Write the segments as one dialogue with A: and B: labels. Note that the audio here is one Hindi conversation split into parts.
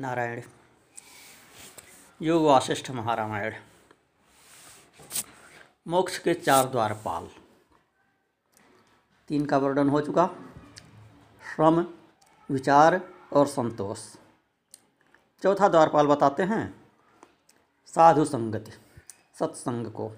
A: नारायण। योग वासिष्ठ महारामायण। मोक्ष के चार द्वारपाल। तीन का वर्णन हो चुका। श्रम, विचार और संतोष। चौथा द्वारपाल बताते हैं। साधु संगति, सत्संग को।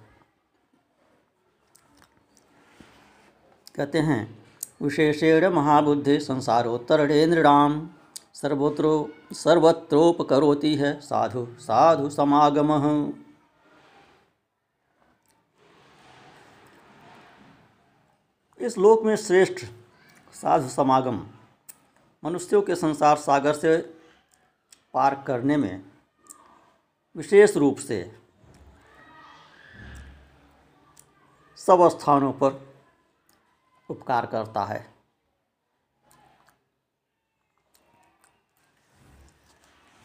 A: कहते हैं, विशेषेण महाबुद्धि संसारोत्तरणे नृणाम। सर्वत्रो, सर्वत्रोपकरोति है साधु साधु समागम। इस लोक में श्रेष्ठ साधु समागम मनुष्यों के संसार सागर से पार करने में विशेष रूप से सब स्थानों पर उपकार करता है।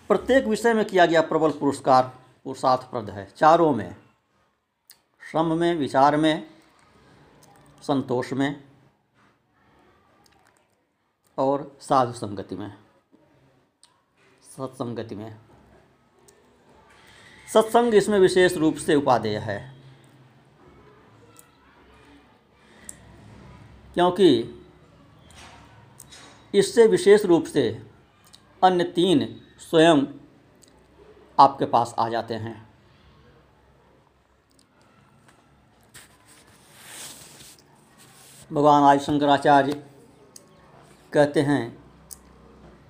A: प्रत्येक विषय में किया गया प्रबल पुरस्कार पुरुषार्थप्रद है। चारों में, श्रम में, विचार में, संतोष में और साधु संगति में। सत्संगति में। सत्संग इसमें विशेष रूप से उपादेय है। क्योंकि इससे विशेष रूप से अन्य तीन स्वयं आपके पास आ जाते हैं। भगवान आदि शंकराचार्य कहते हैं,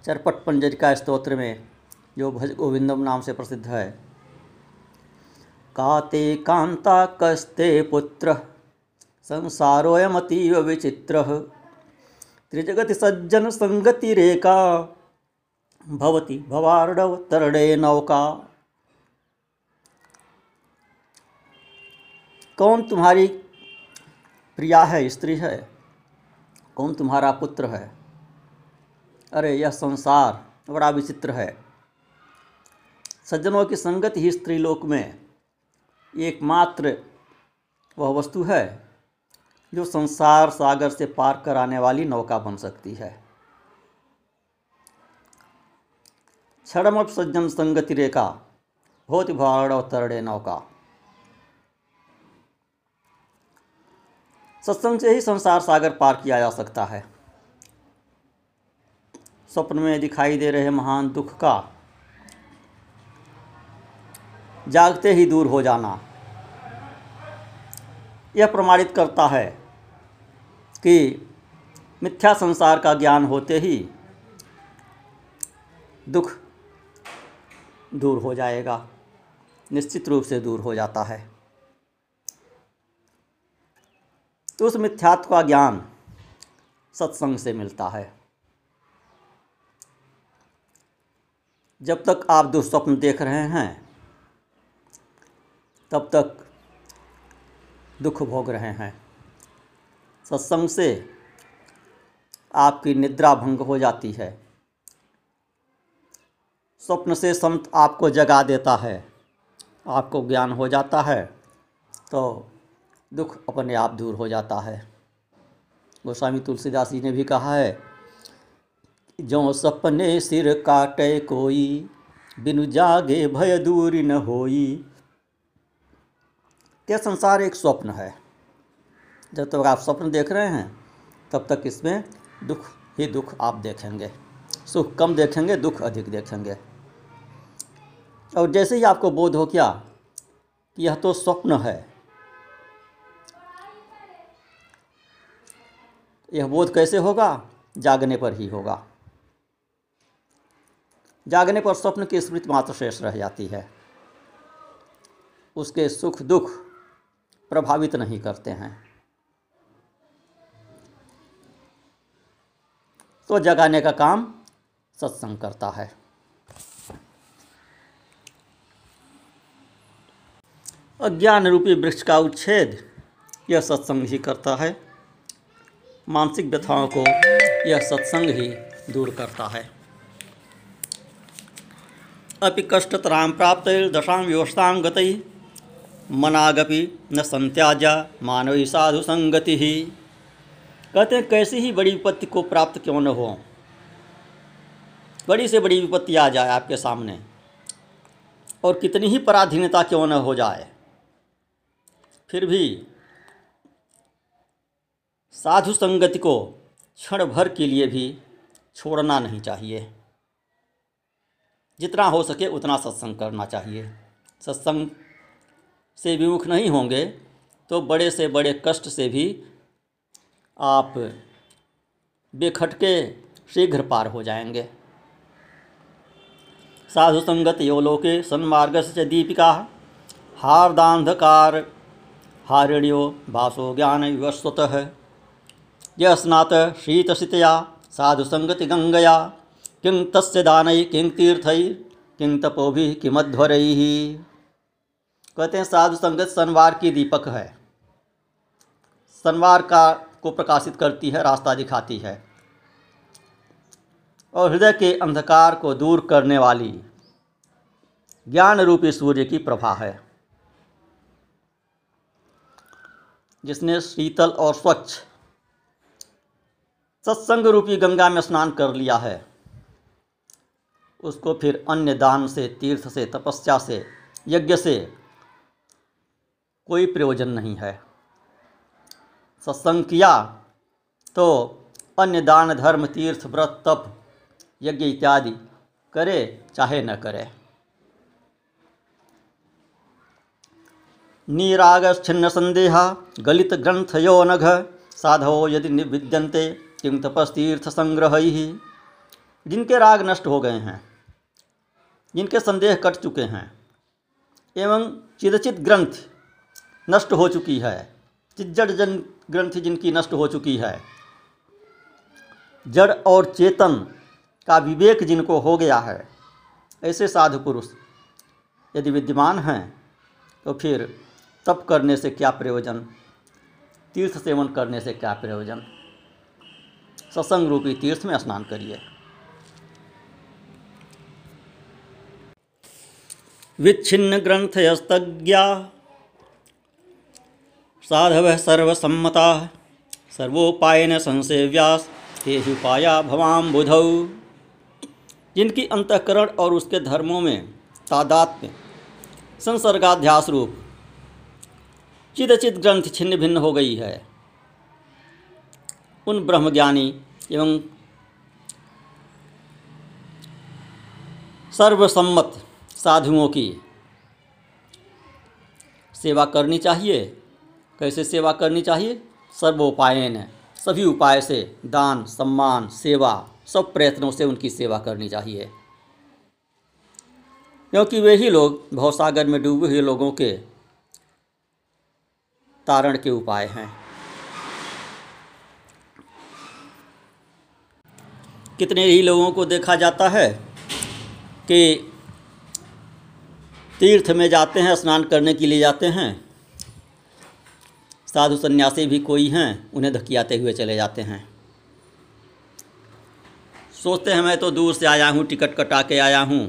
A: चरपट पंजरिका स्तोत्र में जो भज गोविंदम नाम से प्रसिद्ध है, काते कांता कस्ते पुत्र संसारोयमतीव विचित्र, त्रिजगति सज्जन संगति रेखा भवती भवार्णव तरणे नौका। कौन तुम्हारी प्रिया है, स्त्री है? कौन तुम्हारा पुत्र है? अरे, यह संसार बड़ा विचित्र है। सज्जनों की संगत ही स्त्रीलोक में एकमात्र वह वस्तु है, जो संसार सागर से पार कराने वाली नौका बन सकती है। क्षणमप सज्जन संगति रेखा होति भाड़ तरड़े नौका। सत्संग से ही संसार सागर पार किया जा सकता है। स्वप्न में दिखाई दे रहे महान दुख का, जागते ही दूर हो जाना। यह प्रमाणित करता है कि मिथ्या संसार का ज्ञान होते ही दुख दूर हो जाएगा, निश्चित रूप से दूर हो जाता है। तो उस मिथ्यात्व का ज्ञान सत्संग से मिलता है। जब तक आप दुस्वप्न देख रहे हैं, तब तक दुख भोग रहे हैं। सत्संग से आपकी निद्रा भंग हो जाती है। स्वप्न से संत आपको जगा देता है, आपको ज्ञान हो जाता है तो दुख अपने आप दूर हो जाता है। गोस्वामी तुलसीदास जी ने भी कहा है, जो सपने सिर काटे कोई, बिनु जागे भय दूरी न होई। यह संसार एक स्वप्न है। जब तक तो आप स्वप्न देख रहे हैं, तब तक इसमें दुख ही दुख आप देखेंगे। सुख कम देखेंगे, दुख अधिक देखेंगे। और जैसे ही आपको बोध हो क्या कि यह तो स्वप्न है, यह बोध कैसे होगा? जागने पर ही होगा। जागने पर स्वप्न की स्मृति मात्र शेष रह जाती है। उसके सुख दुख प्रभावित नहीं करते हैं। तो जगाने का काम सत्संग करता है। अज्ञान रूपी वृक्ष का उच्छेद, यह सत्संग ही करता है। मानसिक व्यथाओं को यह सत्संग ही दूर करता है। अपि कष्टतरां प्राप्त दशां व्यवस्था गतई मनागपि न संत्याजा मानवी साधु संगति। ही कहते हैं, कैसी ही बड़ी विपत्ति को प्राप्त क्यों न हो? बड़ी से बड़ी विपत्ति आ जाए आपके सामने, और कितनी ही पराधीनता क्यों न हो जाए? फिर भी साधु संगति को क्षण भर के लिए भी छोड़ना नहीं चाहिए। जितना हो सके उतना सत्संग करना चाहिए। सत्संग से विमुख नहीं होंगे तो बड़े से बड़े कष्ट से भी आप बेखटके शीघ्र पार हो जाएँगे। साधु संगत यो लोके सन्मार्ग से दीपिका। हार्दांधकार हारिण्यो भाषो ज्ञान विवस्वत यह स्नात शीतशितया साधु संगति गंगया किं तस्य दानई किं तीर्थई किं तपोभि किमध्वरई कहते हैं साधु संगत संवार की दीपक है। संवार का को प्रकाशित करती है, रास्ता दिखाती है। और हृदय के अंधकार को दूर करने वाली ज्ञान रूपी सूर्य की प्रभा है। जिसने शीतल और स्वच्छ सत्संग रूपी गंगा में स्नान कर लिया है। उसको फिर अन्य दान से, तीर्थ से, तपस्या से, यज्ञ से कोई प्रयोजन नहीं है। सत्संग किया तो अन्य दान, धर्म, तीर्थ, व्रत, तप, यज्ञ इत्यादि करे, चाहे न करे। नीरागच्छिन्न संदेहा गलित ग्रंथयो नघ साधवो यदि निविद्यन्ते, किं तपस्तीर्थ संग्रह ही जिनके राग नष्ट हो गए हैं, जिनके संदेह कट चुके हैं, एवं चिदचित ग्रंथ नष्ट हो चुकी है, चिज्जड़ जन ग्रंथ जिनकी नष्ट हो चुकी है, जड़ और चेतन का विवेक जिनको हो गया है, ऐसे साधु पुरुष यदि विद्यमान हैं तो फिर तप करने से क्या प्रयोजन? तीर्थ सेवन करने से क्या प्रयोजन? सत्संग रूपी तीर्थ में स्नान करिए। विच्छिन्न ग्रंथयस्तज्ञा साधव सर्वसम्मता। सर्वोपायन संसेव्यास ते ही उपाया भवाम बुधौ। जिनकी अंतकरण और उसके धर्मों में तादात्म्य, संसर्गाध्यास रूप चिदचित ग्रंथ छिन्न भिन्न हो गई है। उन ब्रह्मज्ञानी एवं सर्वसम्मत साधुओं की सेवा करनी चाहिए। कैसे सेवा करनी चाहिए? सर्वोपायन, सभी उपाय से दान, सम्मान, सेवा, सब प्रयत्नों से उनकी सेवा करनी चाहिए। क्योंकि वे ही लोग भवसागर में डूबे हुए लोगों के तारण के उपाय हैं। कितने ही लोगों को देखा जाता है कि तीर्थ में जाते हैं, स्नान करने के लिए जाते हैं। साधु सन्यासी भी कोई हैं, उन्हें धकियाते हुए चले जाते हैं। सोचते हैं, मैं तो दूर से आया हूँ, टिकट कटा के आया हूँ,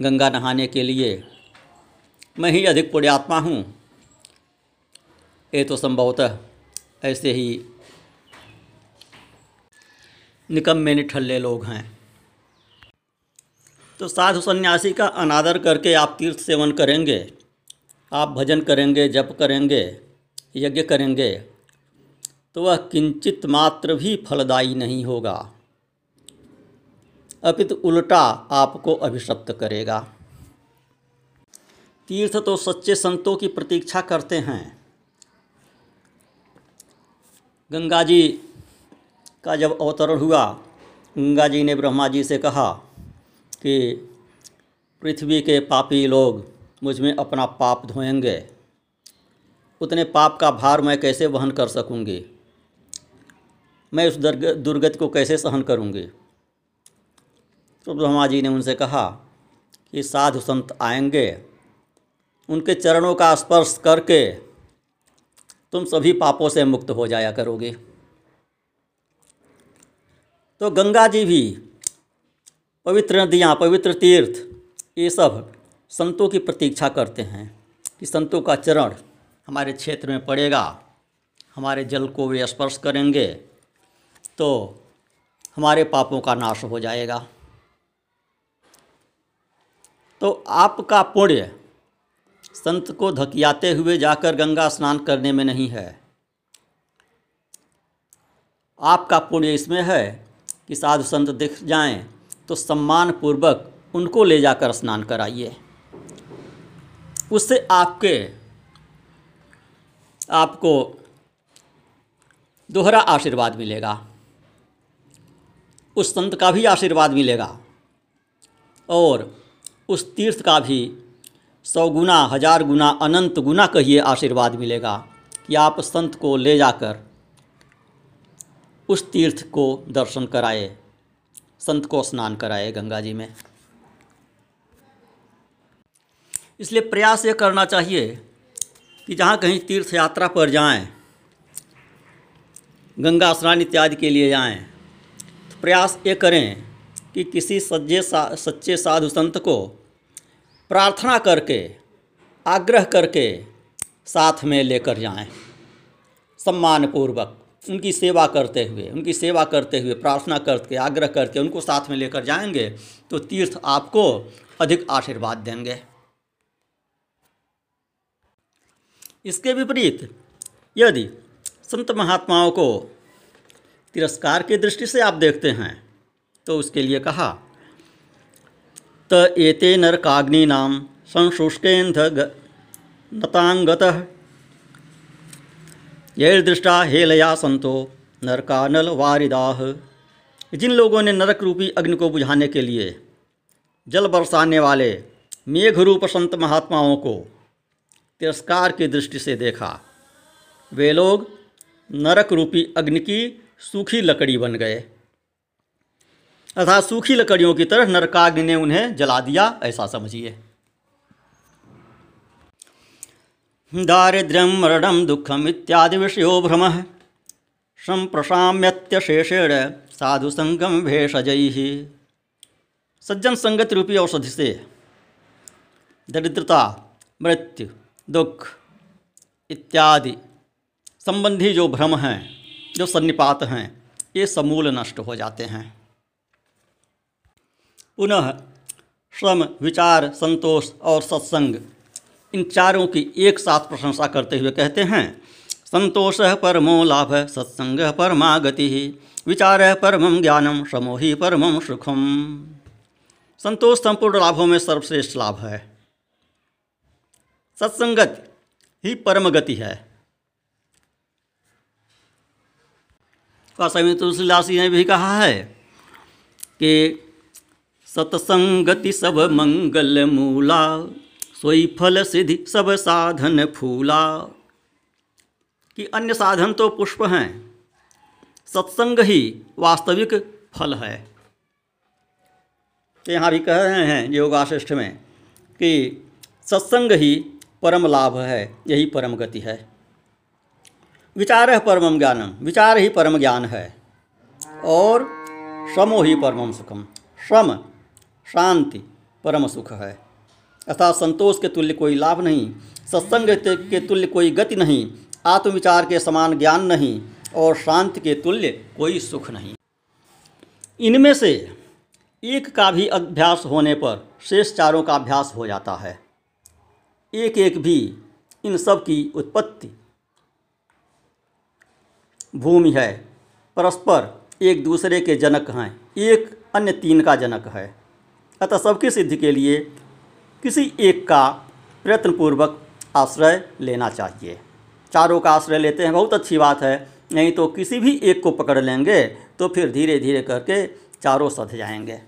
A: गंगा नहाने के लिए। मैं ही अधिक पुण्यात्मा हूँ। ये तो संभवतः ऐसे ही निकम्मे निठल्ले लोग हैं। तो साधु सन्यासी का अनादर करके आप तीर्थ सेवन करेंगे, आप भजन करेंगे, जप करेंगे, यज्ञ करेंगे तो वह किंचित मात्र भी फलदायी नहीं होगा। अपितु उल्टा आपको अभिशप्त करेगा। तीर्थ तो सच्चे संतों की प्रतीक्षा करते हैं गंगा जी का जब अवतरण हुआ, गंगा जी ने ब्रह्मा जी से कहा कि पृथ्वी के पापी लोग मुझमें अपना पाप धोएँगे। उतने पाप का भार मैं कैसे वहन कर सकूँगी? मैं उस दुर्गति को कैसे सहन करूँगी? तो ब्रह्मा जी ने उनसे कहा कि साधु संत आएँगे, उनके चरणों का स्पर्श करके तुम सभी पापों से मुक्त हो जाया करोगे। तो गंगा जी भी, पवित्र नदियाँ, पवित्र तीर्थ, ये सब संतों की प्रतीक्षा करते हैं कि संतों का चरण हमारे क्षेत्र में पड़ेगा, हमारे जल को वे स्पर्श करेंगे तो हमारे पापों का नाश हो जाएगा। तो आपका पुण्य संत को धकियाते हुए जाकर गंगा स्नान करने में नहीं है। आपका पुण्य इसमें है कि साधु संत दिख जाएँ तो सम्मान पूर्वक उनको ले जाकर स्नान कराइए। उससे आपके, आपको दोहरा आशीर्वाद मिलेगा। उस संत का भी आशीर्वाद मिलेगा और उस तीर्थ का भी सौ गुना, हज़ार गुना, अनंत गुना कहिए आशीर्वाद मिलेगा कि आप संत को ले जाकर उस तीर्थ को दर्शन कराए, संत को स्नान कराए गंगा जी में। इसलिए प्रयास ये करना चाहिए कि जहाँ कहीं तीर्थ यात्रा पर जाएँ, गंगा स्नान इत्यादि के लिए जाएँ तो प्रयास ये करें कि किसी सज्जे सा, सच्चे साधु संत को प्रार्थना करके, आग्रह करके साथ में लेकर जाएँ। सम्मानपूर्वक उनकी सेवा करते हुए, उनकी सेवा करते हुए, प्रार्थना करके, आग्रह करके उनको साथ में लेकर जाएँगे तो तीर्थ आपको अधिक आशीर्वाद देंगे। इसके विपरीत, यदि संत महात्माओं को तिरस्कार की दृष्टि से आप देखते हैं तो उसके लिए कहा त एते संशुष्केन्ध नतांगत दृष्टा हेलया संतो, नरकानल वारिदाह। जिन लोगों ने नरक रूपी अग्नि को बुझाने के लिए जल बरसाने वाले मेघ रूप संत महात्माओं को तिरस्कार की दृष्टि से देखा, वे लोग नरक रूपी अग्नि की सूखी लकड़ी बन गए। अर्थात सूखी लकड़ियों की तरह नरकाग्नि ने उन्हें जला दिया, ऐसा समझिए। दारिद्र्यम मरणम दुखम इत्यादि विषयो भ्रम। संप्रशाम्यत्यशेषेण साधु संगम भेषजई सज्जन संगत रूपी औषधि से दरिद्रता, मृत्यु, दुख इत्यादि संबंधी जो भ्रम हैं, जो सन्निपात हैं, ये समूल नष्ट हो जाते हैं। पुनः श्रम, विचार, संतोष और सत्संग, इन चारों की एक साथ प्रशंसा करते हुए कहते हैं, संतोष परमो लाभ, सत्संग परमा गति, विचार परमम ज्ञानम श्रमो ही परमम सुखम। संतोष संपूर्ण लाभों में सर्वश्रेष्ठ लाभ है। सत्संगत ही परम गति है। स्वामी तुलसीदास जी ने भी कहा है कि सत्संगति सब मंगल मूला, सोई फल सिद्धि सब साधन फूला। कि अन्य साधन तो पुष्प हैं, सत्संग ही वास्तविक फल है। तो यहाँ भी कह रहे हैं योगाशिष्ठ में कि सत्संग ही परम लाभ है, यही परम गति है। विचार है परमम ज्ञानम, विचार ही परम ज्ञान है, और श्रमो ही परमम सुखम। श्रम शांति, परम सुख है। अर्थात संतोष के तुल्य कोई लाभ नहीं, सत्संग के तुल्य कोई गति नहीं, आत्मविचार के समान ज्ञान नहीं और शांति के तुल्य कोई सुख नहीं। इनमें से एक का भी अभ्यास होने पर शेष चारों का अभ्यास हो जाता है। एक एक भी इन सब की उत्पत्ति। भूमि है, परस्पर एक दूसरे के जनक हैं, एक अन्य तीन का जनक है। अतः सबकी सिद्धि के लिए किसी एक का प्रयत्नपूर्वक आश्रय लेना चाहिए। चारों का आश्रय लेते हैं, बहुत अच्छी बात है। नहीं तो किसी भी एक को पकड़ लेंगे तो फिर धीरे धीरे करके चारों सध जाएँगे।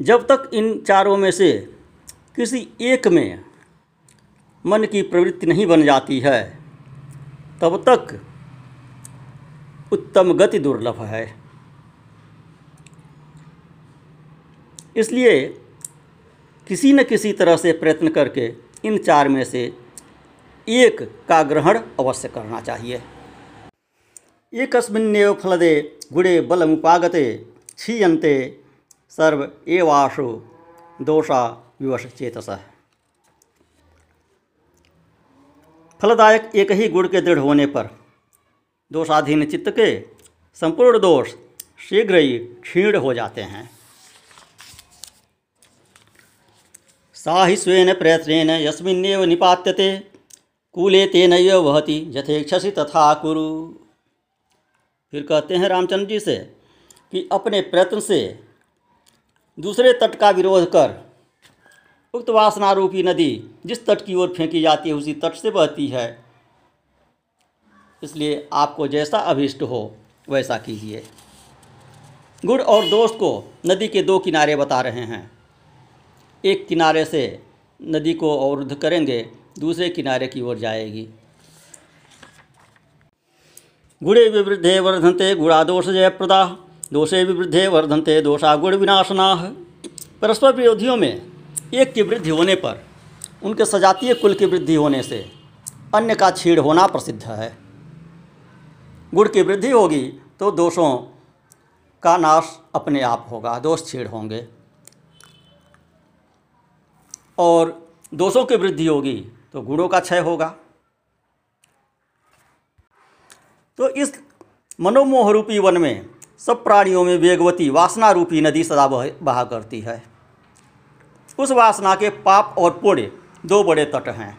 A: जब तक इन चारों में से किसी एक में मन की प्रवृत्ति नहीं बन जाती है, तब तक उत्तम गति दुर्लभ है। इसलिए किसी न किसी तरह से प्रयत्न करके इन चार में से एक का ग्रहण अवश्य करना चाहिए। एकस्मिन्नेव फलदे गुड़े बलमुपागते क्षीयते सर्व एवाशु दोषा विवश चेतस फलदायक एक ही गुण के दृढ़ होने पर दोषाधीन चित्त के संपूर्ण दोष शीघ्र ही क्षीण हो जाते हैं। सा ही स्वेन प्रयत्न यस्मिन्नेव निपात्यते, कूले तेन वहति यथेक्षसी तथा कुरु। फिर कहते हैं रामचंद्र जी से कि अपने प्रयत्न से दूसरे तट का विरोध कर, उक्त वासना रूपी नदी जिस तट की ओर फेंकी जाती है, उसी तट से बहती है। इसलिए आपको जैसा अभिष्ट हो, वैसा कीजिए। गुड़ और दोष को नदी के दो किनारे बता रहे हैं। एक किनारे से नदी को अवरुद्ध करेंगे, दूसरे किनारे की ओर जाएगी। गुड़े विवृद्धे वर्धनते गुणादोष जयप्रदा, दोषे विवृद्धे वर्धनते दोषा गुण विनाशना। परस्पर विरोधियों में एक की वृद्धि होने पर, उनके सजातीय कुल की वृद्धि होने से अन्य का छीड़ होना प्रसिद्ध है। गुड़ की वृद्धि होगी तो दोषों का नाश अपने आप होगा, दोष छीड़ होंगे। और दोषों की वृद्धि होगी तो गुणों का क्षय होगा। तो इस मनोमोह रूपी वन में सब प्राणियों में वेगवती वासना रूपी नदी सदा बह करती है। उस वासना के पाप और पुण्य दो बड़े तट हैं।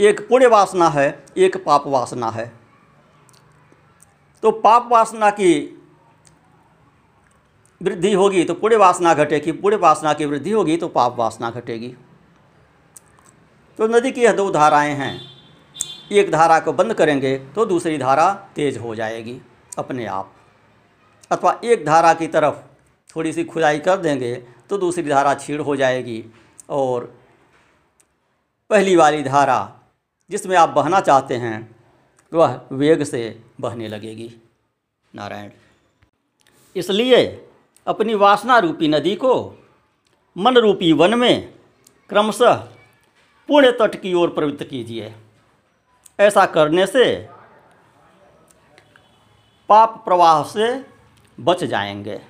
A: एक पुण्य वासना है, एक पाप वासना है। तो पाप वासना की वृद्धि होगी तो पुण्य वासना घटेगी पुण्य वासना की वृद्धि होगी तो पाप वासना घटेगी। तो नदी की यह दो धाराएँ हैं, एक धारा को बंद करेंगे तो दूसरी धारा तेज हो जाएगी अपने आप। अथवा एक धारा की तरफ़ थोड़ी सी खुदाई कर देंगे तो दूसरी धारा छीड़ हो जाएगी और पहली वाली धारा जिसमें आप बहना चाहते हैं, वह वेग से बहने लगेगी। नारायण। इसलिए अपनी वासना रूपी नदी को, मन रूपी वन में क्रमशः पुण्य तट की ओर प्रवृत्त कीजिए। ऐसा करने से पाप प्रवाह से बच जाएँगे।